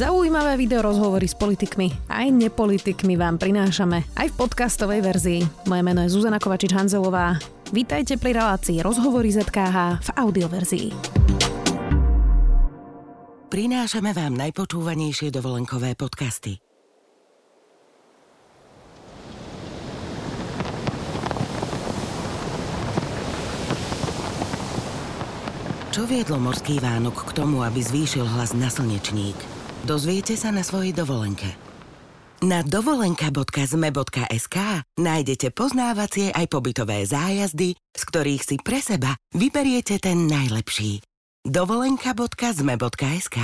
Zaujímavé video rozhovory s politikmi aj nepolitikmi vám prinášame aj v podcastovej verzii. Moje meno je Zuzana Kovačič-Hanzelová. Vítajte pri relácii Rozhovory ZKH v audioverzii. Prinášame vám najpočúvanejšie dovolenkové podcasty. Čo viedlo morský Vánok k tomu, aby zvýšil hlas na slnečník? Dozviete sa na svojej dovolenke. Na dovolenka.zme.sk nájdete poznávacie aj pobytové zájazdy, z ktorých si pre seba vyberiete ten najlepší. dovolenka.zme.sk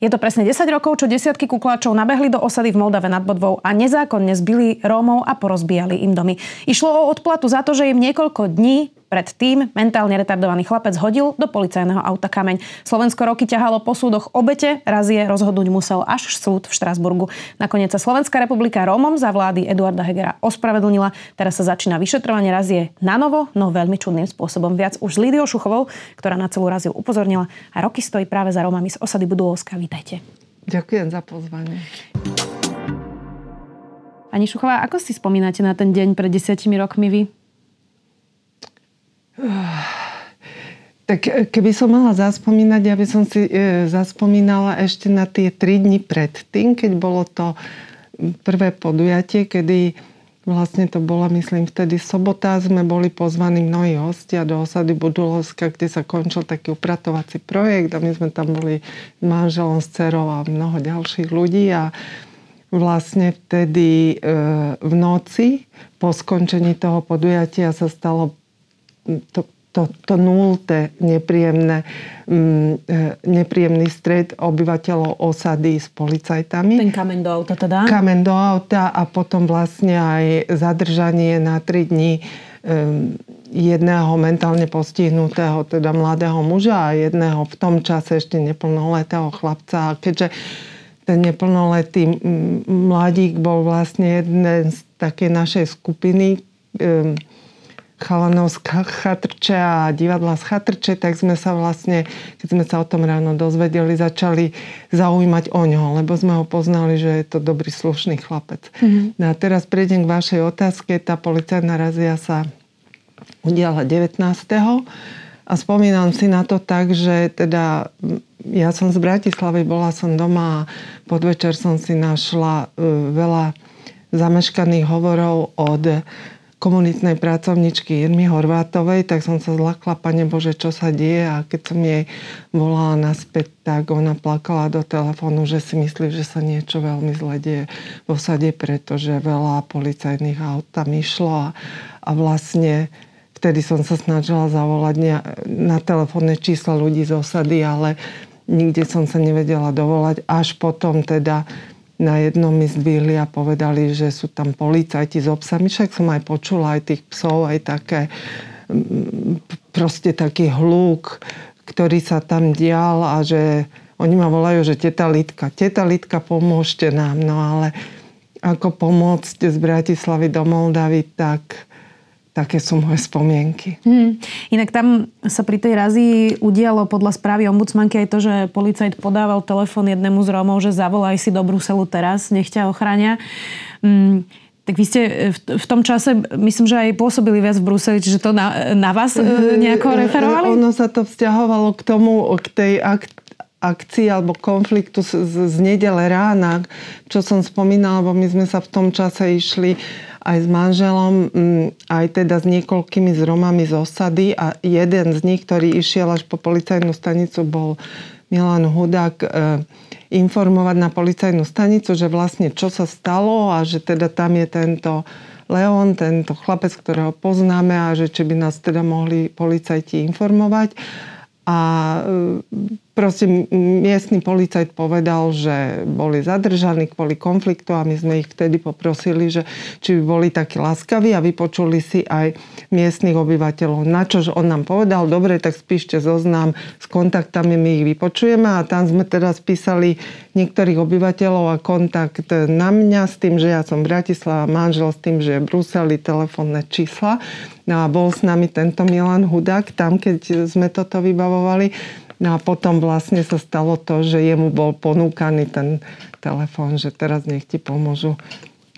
Je to presne 10 rokov, čo desiatky kukláčov nabehli do osady v Moldave nad Bodvou a nezákonne zbili Rómov a porozbijali im domy. Išlo o odplatu za to, že im niekoľko dní Predtým mentálne retardovaný chlapec hodil do policajného auta kameň. Slovensko roky ťahalo po súdoch obete, razie rozhodnúť musel až súd v Štrásburgu. Nakoniec sa Slovenská republika Rómom za vlády Eduarda Hegera ospravedlnila. Teraz sa začína vyšetrovanie razie na novo, no veľmi čudným spôsobom. Viac už s Lídiou Šuchovou, ktorá na celú raziu upozornila a roky stojí práve za Rómami z osady Budulovska. Vítajte. Ďakujem za pozvanie. Pani Šuchová, ako si spomínate na ten deň pred desiatimi rokmi vy? Tak e, keby som mala zaspomínať, ja by som si e, zaspomínala ešte na tie tri dni predtým, keď bolo to prvé podujatie, kedy vlastne to bola, myslím, vtedy sobota, sme boli pozvaní mnohí hostia do osady Budulovska, kde sa končil taký upratovací projekt a my sme tam boli s manželom, s dcerou a mnoho ďalších ľudí a vlastne vtedy e, v noci po skončení toho podujatia sa stalo to, to, to nulté nepríjemné, mm, e, nepríjemný stred obyvateľov osady s policajtami. Ten kameň do auta teda? Kameň do auta a potom vlastne aj zadržanie na tri dní jedného mentálne postihnutého, teda mladého muža a jedného v tom čase ešte neplnoletého chlapca. A keďže ten neplnoletý mladík bol vlastne jeden z takej našej skupiny, chalanov z Chatrče a divadla z Chatrče, tak sme sa vlastne, keď sme sa o tom ráno dozvedeli, začali zaujímať o ňo, lebo sme ho poznali, že je to dobrý, slušný chlapec. Mm-hmm. No a teraz prejdem k vašej otázke. Tá policajná razia sa udiala 19. A spomínam si na to tak, že teda ja som z Bratislavy, bola som doma a podvečer som si našla e, veľa zameškaných hovorov od komunitnej pracovničky Irmy Horvátovej, tak som sa zlakla, pane Bože, čo sa deje a keď som jej volala naspäť, tak ona plakala do telefónu, že si myslí, že sa niečo veľmi zle deje v osade, pretože veľa policajných aut tam išlo a, a vlastne vtedy som sa snažila zavolať na, telefónne čísla ľudí z osady, ale nikde som sa nevedela dovolať. Až potom teda na jednom mi zdvihli a povedali, že sú tam policajti s obsami. Však som aj počula aj tých psov, aj také mm, proste taký hluk, ktorý sa tam dial a že oni ma volajú, že teta Litka, teta Litka, pomôžte nám. No ale ako pomôcť z Bratislavy do Moldavy, tak také sú moje spomienky. Hmm. Inak tam sa pri tej razi udialo podľa správy ombudsmanky aj to, že policajt podával telefón jednému z Rómov, že zavolaj si do Bruselu teraz, nech ťa ochránia. Hmm. Tak vy ste v tom čase, myslím, že aj pôsobili viac v Bruseli, čiže to na, na vás e, nejako referovali? Ono sa to vzťahovalo k tomu, k tej ak, akcii alebo konfliktu z, z nedele rána, čo som spomínala, lebo my sme sa v tom čase išli uh, aj s manželom, mm, aj teda s niekoľkými zromami z osady a jeden z nich, ktorý išiel až po policajnú stanicu, bol Milan Hudák e, informovať na policajnú stanicu, že vlastne čo sa stalo a že teda tam je tento Leon, tento chlapec, ktorého poznáme a že či by nás teda mohli policajti informovať. A e, proste miestny policajt povedal, že boli zadržaní kvôli konfliktu a my sme ich vtedy poprosili, že či by boli takí láskaví a vypočuli si aj miestnych obyvateľov. Na čož on nám povedal, dobre, tak spíšte zoznam s kontaktami, my ich vypočujeme a tam sme teda spísali niektorých obyvateľov a kontakt na mňa s tým, že ja som Bratislava, manžel s tým, že je Bruseli, telefónne čísla. No a bol s nami tento Milan Hudák tam, keď sme toto vybavovali. No a potom vlastne sa stalo to, že jemu bol ponúkaný ten telefón, že teraz nech ti pomôžu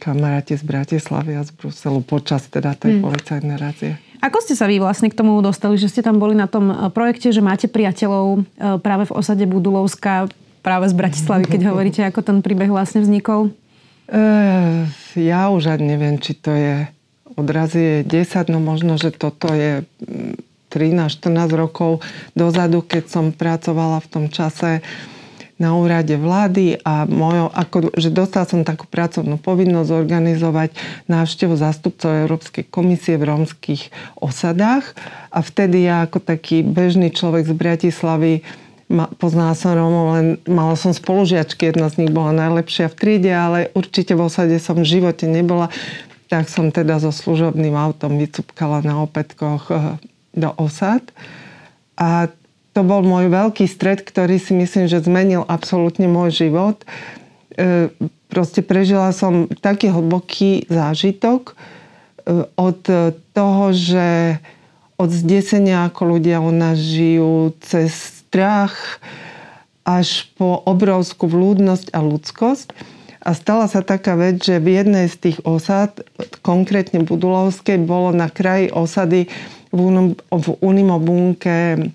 kamaráti z Bratislavy a z Bruselu počas teda tej hmm. policajnej razie. Ako ste sa vy vlastne k tomu dostali, že ste tam boli na tom e, projekte, že máte priateľov e, práve v osade Budulovská, práve z Bratislavy, keď hovoríte, ako ten príbeh vlastne vznikol? E, ja už ani neviem, či to je odrazie 10, no možno, že toto je 13-14 rokov dozadu, keď som pracovala v tom čase na úrade vlády a mojo, ako, že dostala som takú pracovnú povinnosť zorganizovať návštevu zástupcov Európskej komisie v rómskych osadách. A vtedy ja ako taký bežný človek z Bratislavy poznala som Rómov, len mala som spolužiačky, jedna z nich bola najlepšia v triede, ale určite v osade som v živote nebola. Tak som teda so služobným autom vycupkala na opätkoch eh, do osad. A to bol môj veľký stred, ktorý si myslím, že zmenil absolútne môj život. E, proste prežila som taký hlboký zážitok e, od toho, že od zdesenia, ako ľudia u nás žijú, cez strach až po obrovskú vľúdnosť a ľudskosť. A stala sa taká vec, že v jednej z tých osad, konkrétne Budulovskej, bolo na kraji osady v Unimobunke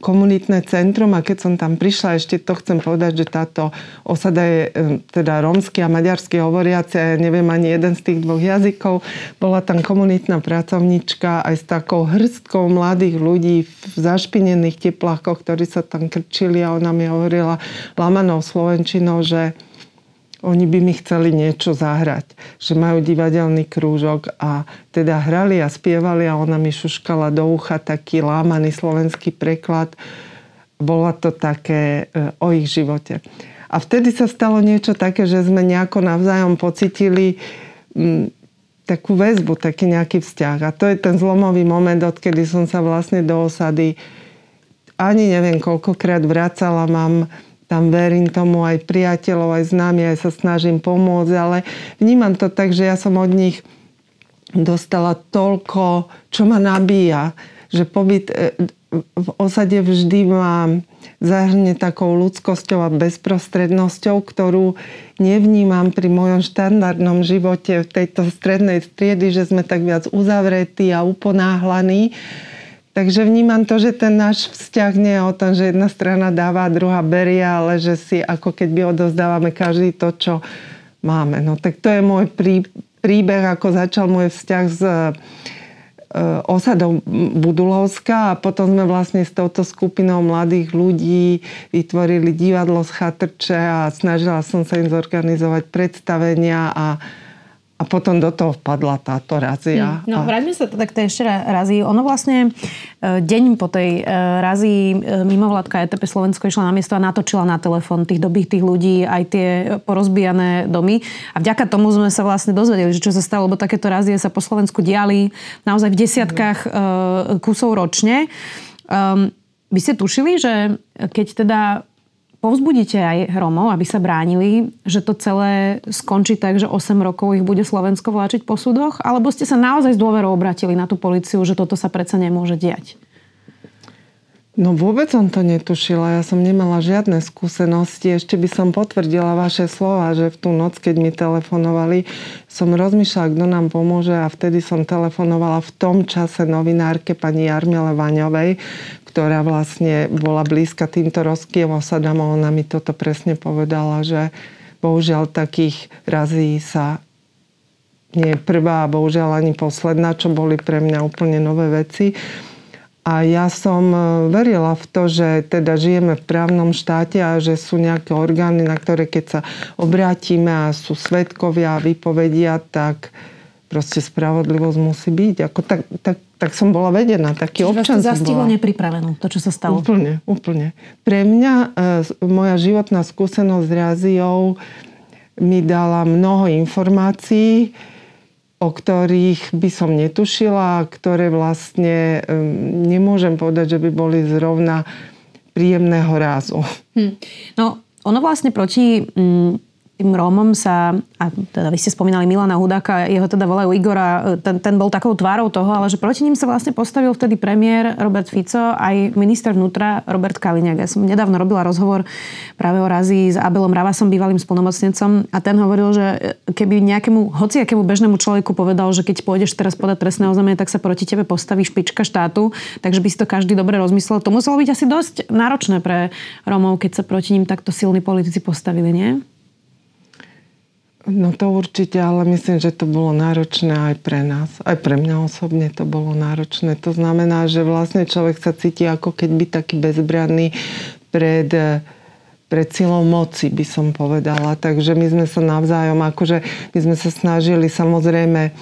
komunitné centrum a keď som tam prišla, ešte to chcem povedať, že táto osada je teda rómsky a maďarsky hovoriaci a ja neviem ani jeden z tých dvoch jazykov. Bola tam komunitná pracovnička aj s takou hrstkou mladých ľudí v zašpinených teplákoch, ktorí sa tam krčili a ona mi hovorila lamanou slovenčinou, že oni by mi chceli niečo zahrať, že majú divadelný krúžok a teda hrali a spievali a ona mi šuškala do ucha taký lámaný slovenský preklad. Bola to také e, o ich živote. A vtedy sa stalo niečo také, že sme nejako navzájom pocitili m, takú väzbu, taký nejaký vzťah. A to je ten zlomový moment, odkedy som sa vlastne do osady ani neviem koľkokrát vracala. Mám tam verím tomu aj priateľov, aj známi, aj sa snažím pomôcť, ale vnímam to tak, že ja som od nich dostala toľko, čo ma nabíja, že pobyt e, v osade vždy ma zahrne takou ľudskosťou a bezprostrednosťou, ktorú nevnímam pri mojom štandardnom živote v tejto strednej striedy, že sme tak viac uzavretí a uponáhlaní Takže vnímam to, že ten náš vzťah nie je o tom, že jedna strana dáva, druhá berie, ale že si ako keby odozdávame každý to, čo máme. No tak to je môj prí, príbeh, ako začal môj vzťah s e, osadou Budulovska a potom sme vlastne s touto skupinou mladých ľudí vytvorili divadlo z chatrče a snažila som sa im zorganizovať predstavenia a a potom do toho vpadla táto razia. Hmm. No, a... vráťme sa teda k tej ešte razii. Ono vlastne e, deň po tej e, razii e, mimovládka ETP Slovensko išla na miesto a natočila na telefón tých dobitých ľudí, aj tie porozbijané domy. A vďaka tomu sme sa vlastne dozvedeli, že čo sa stalo, lebo takéto razie sa po Slovensku diali naozaj v desiatkách kusov ročne. Um, vy ste tušili, že keď teda povzbudíte aj Romov, aby sa bránili, že to celé skončí tak, že 8 rokov ich bude Slovensko vláčiť po súdoch? Alebo ste sa naozaj s dôverou obratili na tú policiu, že toto sa predsa nemôže diať? No vôbec som to netušila. Ja som nemala žiadne skúsenosti. Ešte by som potvrdila vaše slova, že v tú noc, keď mi telefonovali, som rozmýšľala, kto nám pomôže a vtedy som telefonovala v tom čase novinárke pani Jarmile Vaňovej, ktorá vlastne bola blízka týmto rozkým osadám a ona mi toto presne povedala, že bohužiaľ takých razí sa nie prvá a bohužiaľ ani posledná, čo boli pre mňa úplne nové veci. A ja som e, verila v to, že teda žijeme v právnom štáte a že sú nejaké orgány, na ktoré keď sa obrátime a sú svetkovia a vypovedia, tak proste spravodlivosť musí byť. Ako tak, tak tak som bola vedená, taký Čiže občan vás to zastihlo nepripravenú, to, čo sa stalo? Úplne, úplne. Pre mňa e, moja životná skúsenosť s Raziou mi dala mnoho informácií, o ktorých by som netušila, ktoré vlastne e, nemôžem povedať, že by boli zrovna príjemného rázu. Hm. No, ono vlastne proti mm, tým Rómom sa, a teda vy ste spomínali Milana Hudáka, jeho teda volajú Igora, ten, ten bol takou tvárou toho, ale že proti ním sa vlastne postavil vtedy premiér Robert Fico, aj minister vnútra Robert Kaliňák. Ja som nedávno robila rozhovor práve o razi s Abelom Ravasom, bývalým splnomocnencom a ten hovoril, že keby nejakému, hociakému bežnému človeku povedal, že keď pôjdeš teraz podať trestné oznámenie, tak sa proti tebe postaví špička štátu, takže by si to každý dobre rozmyslel. To muselo byť asi dosť náročné pre Rómov, keď sa proti ním takto silní politici postavili, nie? No to určite, ale myslím, že to bolo náročné aj pre nás. Aj pre mňa osobne to bolo náročné. To znamená, že vlastne človek sa cíti ako keď by taký bezbranný pred, pred silou moci, by som povedala. Takže my sme sa navzájom, akože my sme sa snažili samozrejme e,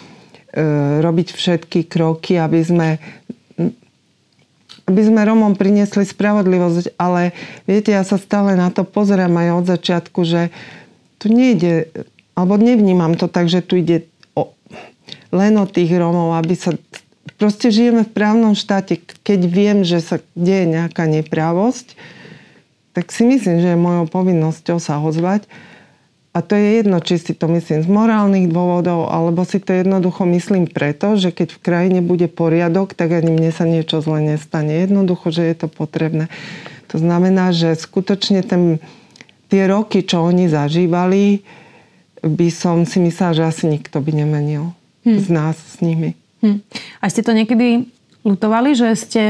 robiť všetky kroky, aby sme aby sme Romom priniesli spravodlivosť, ale viete, ja sa stále na to pozerám aj od začiatku, že tu nejde alebo nevnímam to tak, že tu ide o, len o tých Rómov, aby sa... Proste žijeme v právnom štáte. Keď viem, že sa deje nejaká neprávosť, tak si myslím, že je mojou povinnosťou sa ozvať. A to je jedno, či si to myslím z morálnych dôvodov, alebo si to jednoducho myslím preto, že keď v krajine bude poriadok, tak ani mne sa niečo zle nestane. Jednoducho, že je to potrebné. To znamená, že skutočne ten, tie roky, čo oni zažívali, by som si myslela, že asi nikto by nemenil hmm. z nás s nimi. Hmm. A ste to niekedy lutovali, že ste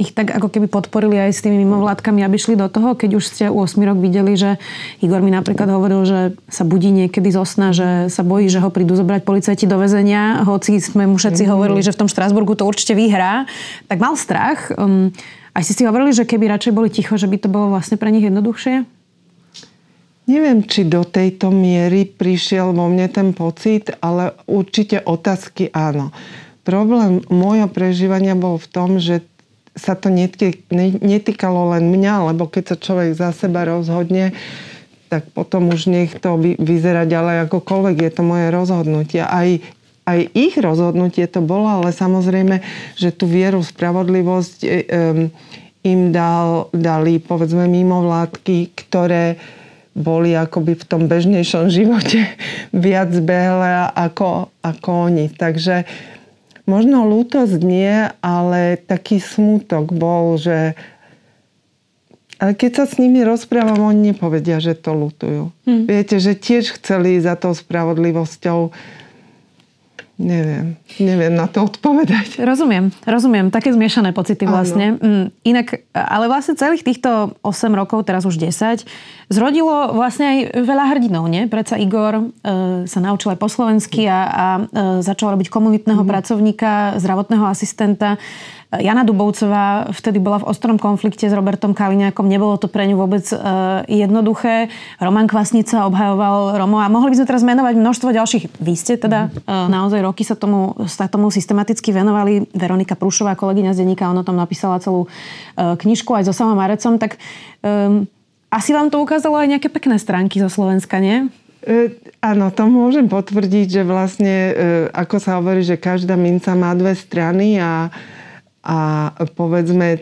ich tak ako keby podporili aj s tými mimovládkami, aby šli do toho, keď už ste u 8 rok videli, že Igor mi napríklad hovoril, že sa budí niekedy zo sna, že sa bojí, že ho prídu zobrať policajti do väzenia, hoci sme mu všetci mm-hmm. hovorili, že v tom Štrásburgu to určite vyhrá, tak mal strach. Um, aj si si hovorili, že keby radšej boli ticho, že by to bolo vlastne pre nich jednoduchšie? Neviem, či do tejto miery prišiel vo mne ten pocit, ale určite otázky áno. Problém môjho prežívania bol v tom, že sa to netýkalo len mňa, lebo keď sa človek za seba rozhodne, tak potom už nech to vyzerá ďalej akokoľvek. Je to moje rozhodnutie. Aj, aj ich rozhodnutie to bolo, ale samozrejme, že tú vieru, spravodlivosť um, im dal, dali povedzme mimovládky, ktoré boli akoby v tom bežnejšom živote viac behle ako, ako oni. Takže možno lútosť nie, ale taký smutok bol, že ale keď sa s nimi rozprávam, oni nepovedia, že to lutujú. Hm. Viete, že tiež chceli za tou spravodlivosťou Neviem, neviem na to odpovedať. Rozumiem, rozumiem. Také zmiešané pocity vlastne. Mm, inak, ale vlastne celých týchto 8 rokov, teraz už 10, zrodilo vlastne aj veľa hrdinov, nie? Preca Igor e, sa naučil aj po slovensky a, a e, začal robiť komunitného mm. pracovníka, zdravotného asistenta. Jana Dubovcová vtedy bola v ostrom konflikte s Robertom Kaliňákom. Nebolo to pre ňu vôbec e, jednoduché. Roman Kvasnica obhajoval Romo a mohli by sme teraz menovať množstvo ďalších. Vy ste teda e, naozaj roky sa tomu, sa tomu systematicky venovali. Veronika Prúšová, kolegyňa z denníka, ona tam napísala celú e, knižku aj so samom Marecom. Tak um, asi vám to ukázalo aj nejaké pekné stránky zo Slovenska, nie? E, áno, to môžem potvrdiť, že vlastne, e, ako sa hovorí, že každá minca má dve strany a a povedzme e,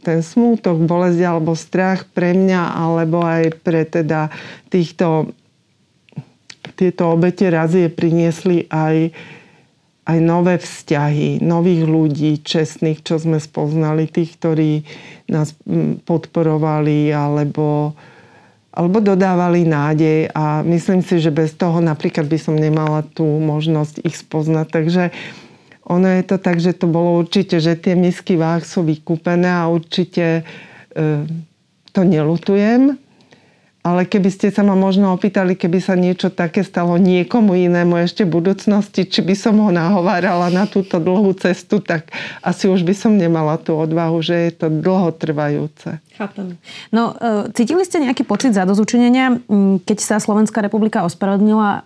ten smútok, bolesť alebo strach pre mňa alebo aj pre teda týchto tieto obete razie priniesli aj, aj nové vzťahy, nových ľudí, čestných, čo sme spoznali, tých, ktorí nás podporovali alebo, alebo dodávali nádej a myslím si, že bez toho napríklad by som nemala tú možnosť ich spoznať. Takže ono je to tak, že to bolo určite, že tie misky váh sú vykúpené a určite e, to nelutujem. Ale keby ste sa ma možno opýtali, keby sa niečo také stalo niekomu inému ešte v budúcnosti, či by som ho nahovárala na túto dlhú cestu, tak asi už by som nemala tú odvahu, že je to dlhotrvajúce. Chápem. No, e, cítili ste nejaký pocit zadozučinenia, keď sa Slovenská republika ospravedlnila e,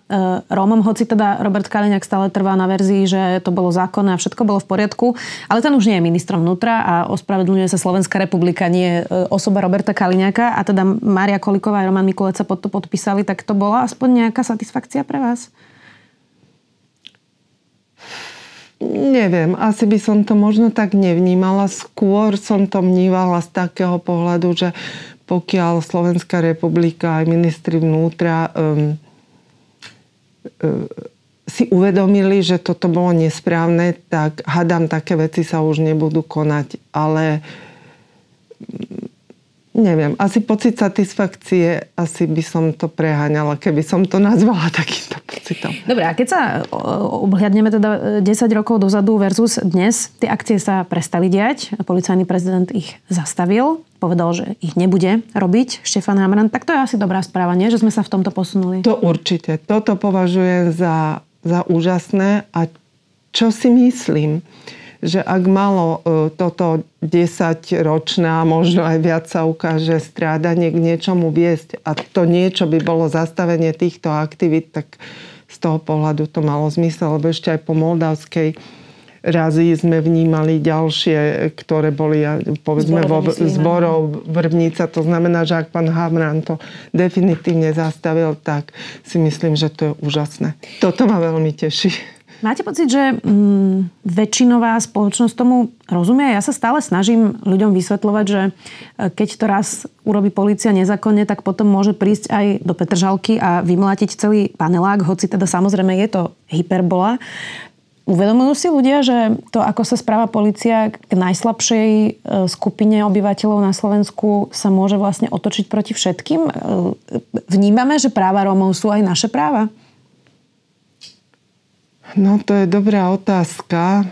Rómom, hoci teda Robert Kaliňák stále trvá na verzii, že to bolo zákonné a všetko bolo v poriadku, ale ten už nie je ministrom vnútra a ospravedlňuje sa Slovenská republika, nie e, osoba Roberta Kaliňáka a teda Mária Koliková Roman Mikulec sa pod to podpísali, tak to bola aspoň nejaká satisfakcia pre vás? Neviem, asi by som to možno tak nevnímala. Skôr som to vnímala z takého pohľadu, že pokiaľ Slovenská republika aj ministri vnútra um, um, si uvedomili, že toto bolo nesprávne, tak hadám, také veci sa už nebudú konať. Ale Neviem, asi pocit satisfakcie, asi by som to preháňala, keby som to nazvala takýmto pocitom. Dobre, a keď sa obhľadneme teda 10 e, rokov dozadu versus dnes, tie akcie sa prestali diať, policajný prezident ich zastavil, povedal, že ich nebude robiť Štefan Hamran, tak to je asi dobrá správa, nie? že sme sa v tomto posunuli. To určite. Toto považujem za, za úžasné a čo si myslím, že ak malo e, toto 10-ročné a možno aj viac sa ukáže strádanie k niečomu viesť a to niečo by bolo zastavenie týchto aktivít, tak z toho pohľadu to malo zmysel, lebo ešte aj po moldavskej razy sme vnímali ďalšie, ktoré boli, povedzme, vo zborov Vrbnica. To znamená, že ak pán Havran to definitívne zastavil, tak si myslím, že to je úžasné. Toto ma veľmi teší. Máte pocit, že mm, väčšinová spoločnosť tomu rozumie? Ja sa stále snažím ľuďom vysvetľovať, že e, keď to raz urobí policia nezákonne, tak potom môže prísť aj do Petržalky a vymlátiť celý panelák, hoci teda samozrejme je to hyperbola. Uvedomujú si ľudia, že to, ako sa správa policia k najslabšej e, skupine obyvateľov na Slovensku sa môže vlastne otočiť proti všetkým? E, vnímame, že práva Rómov sú aj naše práva? No to je dobrá otázka.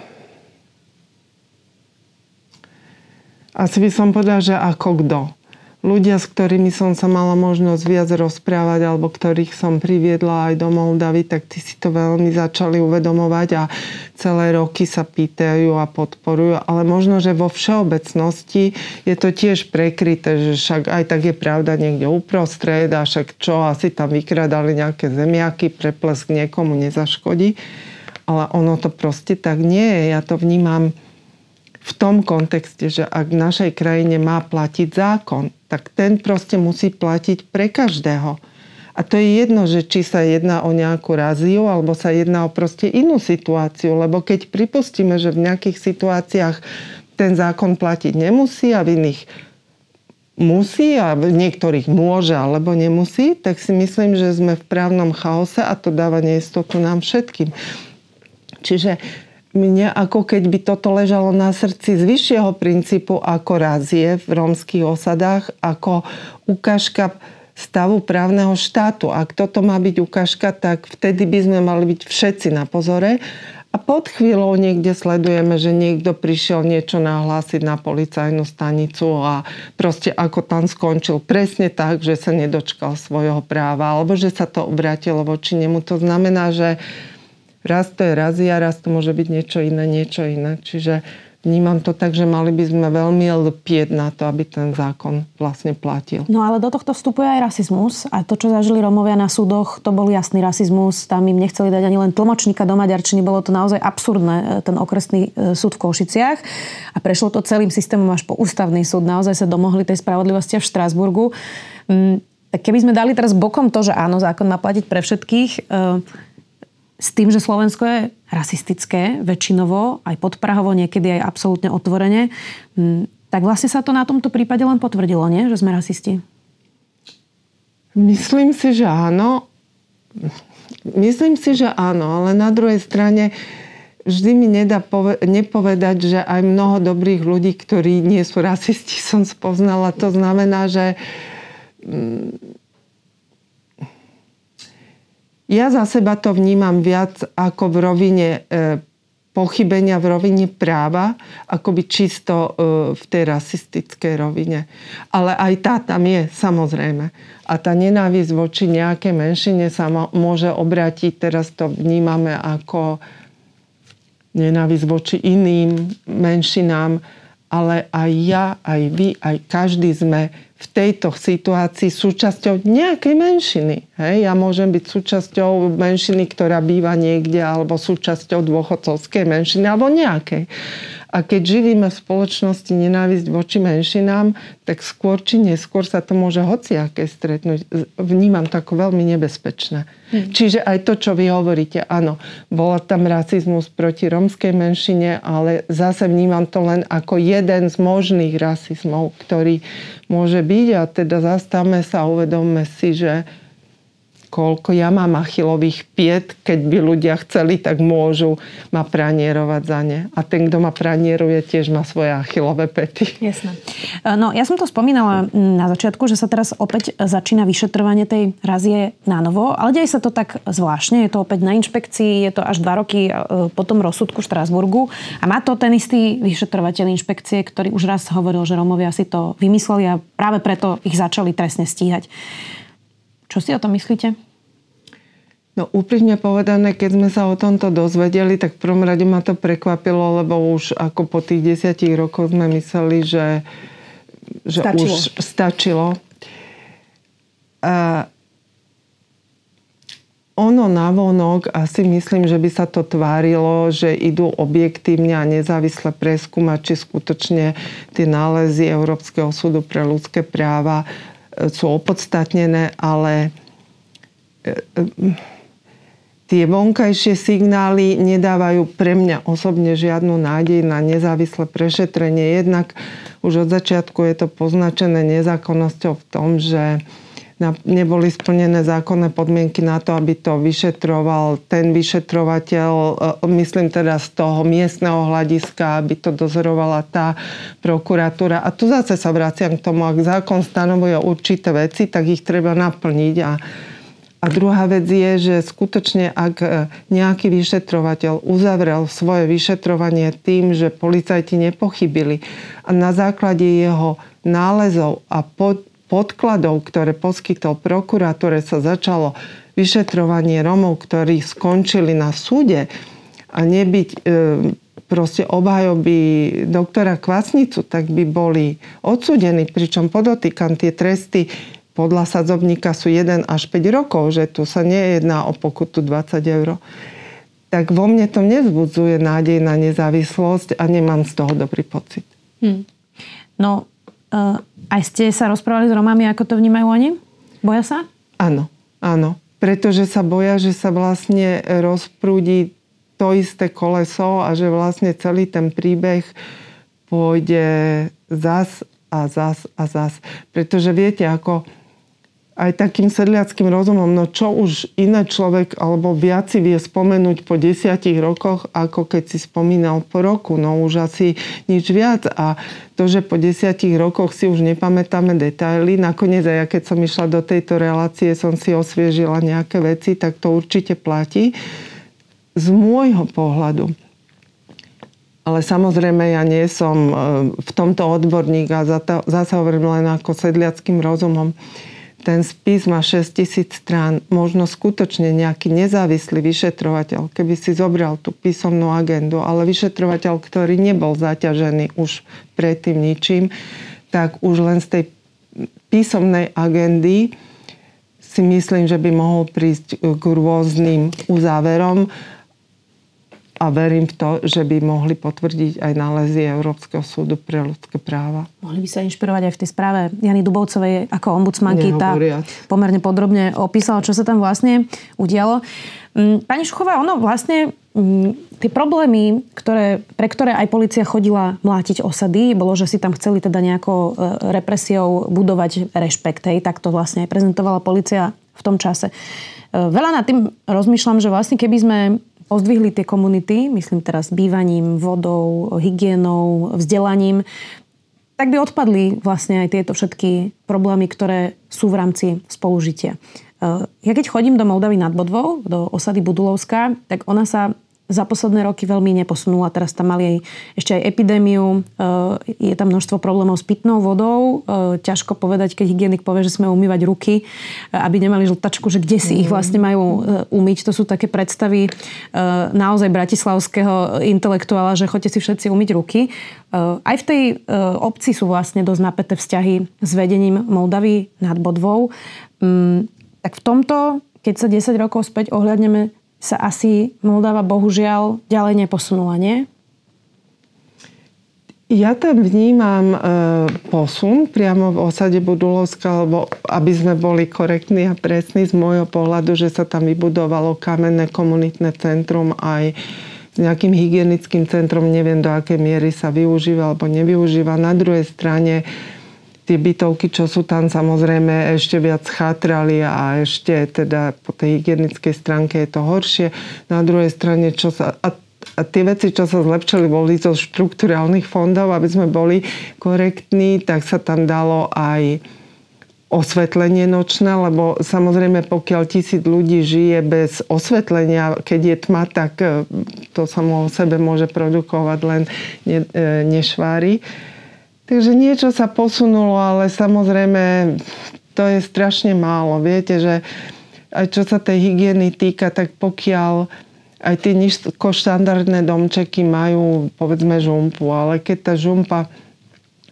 Asi by som povedala, že ako kto. Ľudia, s ktorými som sa mala možnosť viac rozprávať alebo ktorých som priviedla aj do Moldavy, tak tí si to veľmi začali uvedomovať a celé roky sa pýtajú a podporujú. Ale možno, že vo všeobecnosti je to tiež prekryté, že však aj tak je pravda niekde uprostred a však čo, asi tam vykradali nejaké zemiaky, preplesk niekomu nezaškodí ale ono to proste tak nie je. Ja to vnímam v tom kontexte, že ak v našej krajine má platiť zákon, tak ten proste musí platiť pre každého. A to je jedno, že či sa jedná o nejakú raziu, alebo sa jedná o proste inú situáciu. Lebo keď pripustíme, že v nejakých situáciách ten zákon platiť nemusí a v iných musí a v niektorých môže alebo nemusí, tak si myslím, že sme v právnom chaose a to dáva neistotu nám všetkým. Čiže mne ako keď by toto ležalo na srdci z vyššieho princípu ako razie v rómskych osadách, ako ukážka stavu právneho štátu. Ak toto má byť ukážka, tak vtedy by sme mali byť všetci na pozore. A pod chvíľou niekde sledujeme, že niekto prišiel niečo nahlásiť na policajnú stanicu a proste ako tam skončil presne tak, že sa nedočkal svojho práva alebo že sa to obrátilo voči nemu. To znamená, že raz to je razia, raz to môže byť niečo iné, niečo iné. Čiže vnímam to tak, že mali by sme veľmi lpieť na to, aby ten zákon vlastne platil. No ale do tohto vstupuje aj rasizmus a to, čo zažili Romovia na súdoch, to bol jasný rasizmus. Tam im nechceli dať ani len tlmočníka do Maďarčiny, bolo to naozaj absurdné, e, ten okresný e, súd v Košiciach a prešlo to celým systémom až po ústavný súd. Naozaj sa domohli tej spravodlivosti v Štrásburgu. Mm, keby sme dali teraz bokom to, že áno, zákon má platiť pre všetkých, e, s tým, že Slovensko je rasistické väčšinovo, aj podprahovo, niekedy aj absolútne otvorene, tak vlastne sa to na tomto prípade len potvrdilo, nie? že sme rasisti. Myslím si, že áno. Myslím si, že áno, ale na druhej strane vždy mi nedá pove- nepovedať, že aj mnoho dobrých ľudí, ktorí nie sú rasisti, som spoznala. To znamená, že ja za seba to vnímam viac ako v rovine e, pochybenia v rovine práva, ako by čisto e, v tej rasistickej rovine. Ale aj tá tam je, samozrejme. A tá nenávisť voči nejakej menšine sa môže obrátiť, teraz to vnímame ako nenávisť voči iným menšinám, ale aj ja, aj vy, aj každý sme v tejto situácii súčasťou nejakej menšiny. Hej? Ja môžem byť súčasťou menšiny, ktorá býva niekde, alebo súčasťou dôchodcovskej menšiny, alebo nejakej. A keď živíme v spoločnosti nenávisť voči menšinám, tak skôr či neskôr sa to môže hociaké stretnúť. Vnímam to ako veľmi nebezpečné. Hmm. Čiže aj to, čo vy hovoríte, áno, bola tam rasizmus proti romskej menšine, ale zase vnímam to len ako jeden z možných rasizmov, ktorý môže byť a teda zastavme sa a uvedomme si, že koľko ja mám achilových piet, keď by ľudia chceli, tak môžu ma pranierovať za ne. A ten, kto ma pranieruje, tiež má svoje achilové pety. Jasné. E, no, ja som to spomínala na začiatku, že sa teraz opäť začína vyšetrovanie tej razie na novo, ale deje sa to tak zvláštne. Je to opäť na inšpekcii, je to až dva roky e, po tom rozsudku v Štrásburgu a má to ten istý vyšetrovateľ inšpekcie, ktorý už raz hovoril, že Romovia si to vymysleli a práve preto ich začali trestne stíhať. Čo si o tom myslíte? No úprimne povedané, keď sme sa o tomto dozvedeli, tak v prvom rade ma to prekvapilo, lebo už ako po tých desiatich rokoch sme mysleli, že, že stačilo. už stačilo. A ono navonok asi myslím, že by sa to tvárilo, že idú objektívne a nezávisle preskúmať, či skutočne tie nálezy Európskeho súdu pre ľudské práva sú opodstatnené, ale e, e, tie vonkajšie signály nedávajú pre mňa osobne žiadnu nádej na nezávislé prešetrenie. Jednak už od začiatku je to poznačené nezákonnosťou v tom, že neboli splnené zákonné podmienky na to, aby to vyšetroval ten vyšetrovateľ, e, myslím teda z toho miestneho hľadiska, aby to dozorovala tá prokuratúra. A tu zase sa vraciam k tomu, ak zákon stanovuje určité veci, tak ich treba naplniť a a druhá vec je, že skutočne ak e, nejaký vyšetrovateľ uzavrel svoje vyšetrovanie tým, že policajti nepochybili a na základe jeho nálezov a pod, podkladov, ktoré poskytol prokurátore, sa začalo vyšetrovanie Romov, ktorí skončili na súde a nebyť e, proste obhajoby doktora Kvasnicu, tak by boli odsudení, pričom podotýkam tie tresty podľa sadzovníka sú 1 až 5 rokov, že tu sa nejedná o pokutu 20 eur. Tak vo mne to nevzbudzuje nádej na nezávislosť a nemám z toho dobrý pocit. Hmm. No, uh, aj ste sa rozprávali s Romami, ako to vnímajú oni? Boja sa? Áno, áno. Pretože sa boja, že sa vlastne rozprúdi to isté koleso a že vlastne celý ten príbeh pôjde zas a zas a zas. Pretože viete, ako aj takým sedliackým rozumom, no čo už iné človek alebo viac vie spomenúť po desiatich rokoch, ako keď si spomínal po roku. No už asi nič viac. A to, že po desiatich rokoch si už nepamätáme detaily, nakoniec aj ja keď som išla do tejto relácie, som si osviežila nejaké veci, tak to určite platí. Z môjho pohľadu. Ale samozrejme, ja nie som e, v tomto odborník a zase hovorím len ako sedliackým rozumom ten spis má 6 tisíc strán, možno skutočne nejaký nezávislý vyšetrovateľ, keby si zobral tú písomnú agendu, ale vyšetrovateľ, ktorý nebol zaťažený už predtým ničím, tak už len z tej písomnej agendy si myslím, že by mohol prísť k rôznym uzáverom a verím v to, že by mohli potvrdiť aj nálezy Európskeho súdu pre ľudské práva. Mohli by sa inšpirovať aj v tej správe Jany Dubovcovej ako ombudsmanky. Tá pomerne podrobne opísala, čo sa tam vlastne udialo. Mm, pani Šuchová, ono vlastne mm, tie problémy, ktoré, pre ktoré aj policia chodila mlátiť osady, bolo, že si tam chceli teda nejakou e, represiou budovať rešpekt. Hej, tak to vlastne aj prezentovala policia v tom čase. E, veľa nad tým rozmýšľam, že vlastne keby sme pozdvihli tie komunity, myslím teraz bývaním, vodou, hygienou, vzdelaním, tak by odpadli vlastne aj tieto všetky problémy, ktoré sú v rámci spolužitia. Ja keď chodím do Moldavy nad Bodvou, do osady Budulovská, tak ona sa za posledné roky veľmi neposunula. Teraz tam mali aj, ešte aj epidémiu, je tam množstvo problémov s pitnou vodou. Ťažko povedať, keď hygienik povie, že sme umývať ruky, aby nemali žltačku, že kde si ich vlastne majú e, umyť. To sú také predstavy e, naozaj bratislavského intelektuála, že chodte si všetci umyť ruky. E, aj v tej obci sú vlastne dosť napäté vzťahy s vedením Moldavy nad Bodvou. Mm, tak v tomto, keď sa 10 rokov späť ohľadneme, sa asi Moldava bohužiaľ ďalej neposunula, nie? Ja tam vnímam e, posun priamo v osade Budulovska, lebo aby sme boli korektní a presní z môjho pohľadu, že sa tam vybudovalo kamenné komunitné centrum aj s nejakým hygienickým centrom, neviem do akej miery sa využíva alebo nevyužíva. Na druhej strane tie bytovky, čo sú tam, samozrejme ešte viac chátrali a ešte teda po tej hygienickej stránke je to horšie. Na druhej strane, čo sa... A a tie veci, čo sa zlepšili, boli zo štruktúrálnych fondov, aby sme boli korektní, tak sa tam dalo aj osvetlenie nočné, lebo samozrejme pokiaľ tisíc ľudí žije bez osvetlenia, keď je tma, tak e, to samo o sebe môže produkovať len ne, e, nešvári. Takže niečo sa posunulo, ale samozrejme to je strašne málo. Viete, že aj čo sa tej hygieny týka, tak pokiaľ aj tie nízkoštandardné domčeky majú povedzme žumpu, ale keď tá žumpa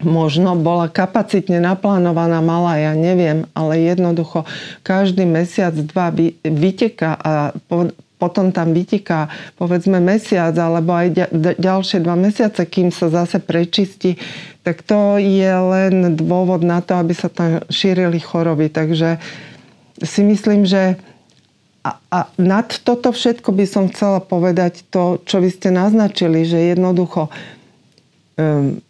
možno bola kapacitne naplánovaná, malá, ja neviem, ale jednoducho každý mesiac, dva vyteká a potom tam vyteká povedzme mesiac alebo aj ďalšie dva mesiace, kým sa zase prečistí, tak to je len dôvod na to, aby sa tam šírili choroby. Takže si myslím, že a, a nad toto všetko by som chcela povedať to, čo vy ste naznačili, že jednoducho um,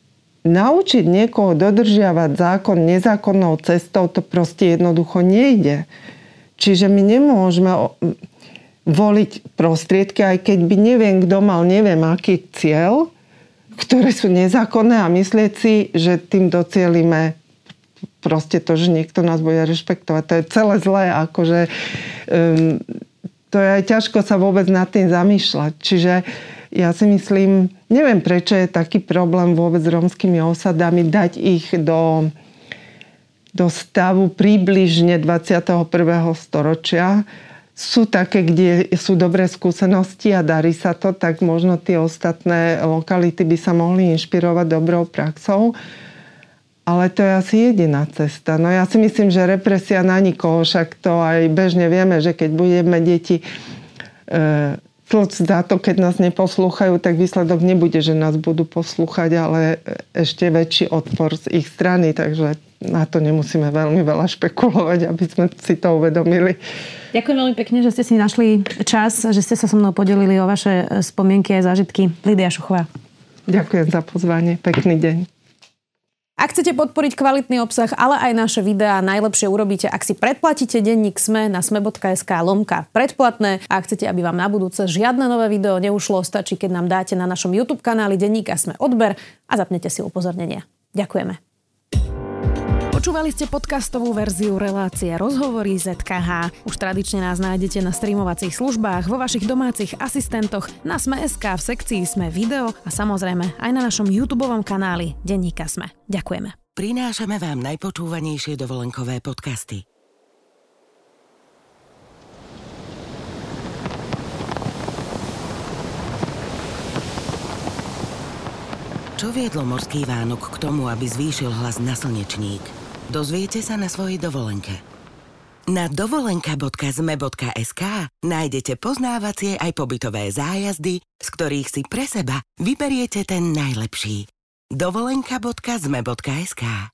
naučiť niekoho dodržiavať zákon nezákonnou cestou, to proste jednoducho nejde. Čiže my nemôžeme voliť prostriedky, aj keď by neviem, kto mal neviem aký cieľ, ktoré sú nezákonné a myslieť si, že tým docielime proste to, že niekto nás bude rešpektovať. To je celé zlé, akože um, to je aj ťažko sa vôbec nad tým zamýšľať. Čiže ja si myslím, neviem prečo je taký problém vôbec s romskými osadami dať ich do, do stavu približne 21. storočia. Sú také, kde sú dobré skúsenosti a darí sa to, tak možno tie ostatné lokality by sa mohli inšpirovať dobrou praxou. Ale to je asi jediná cesta. No ja si myslím, že represia na nikoho, však to aj bežne vieme, že keď budeme deti e, tlc za to, keď nás neposlúchajú, tak výsledok nebude, že nás budú poslúchať, ale ešte väčší odpor z ich strany, takže na to nemusíme veľmi veľa špekulovať, aby sme si to uvedomili. Ďakujem veľmi pekne, že ste si našli čas, že ste sa so mnou podelili o vaše spomienky a zážitky. Lidia Šuchová. Ďakujem za pozvanie. Pekný deň. Ak chcete podporiť kvalitný obsah, ale aj naše videá, najlepšie urobíte, ak si predplatíte denník SME na sme.sk lomka predplatné. A ak chcete, aby vám na budúce žiadne nové video neušlo, stačí, keď nám dáte na našom YouTube kanáli denníka SME odber a zapnete si upozornenia. Ďakujeme. Počúvali ste podcastovú verziu relácie Rozhovory ZKH. Už tradične nás nájdete na streamovacích službách, vo vašich domácich asistentoch, na Sme.sk, v sekcii Sme video a samozrejme aj na našom YouTube kanáli Denníka Sme. Ďakujeme. Prinášame vám najpočúvanejšie dovolenkové podcasty. Čo viedlo morský Vánok k tomu, aby zvýšil hlas na slnečník? Dozviete sa na svojej dovolenke. Na dovolenka.zme.sk nájdete poznávacie aj pobytové zájazdy, z ktorých si pre seba vyberiete ten najlepší. dovolenka.zme.sk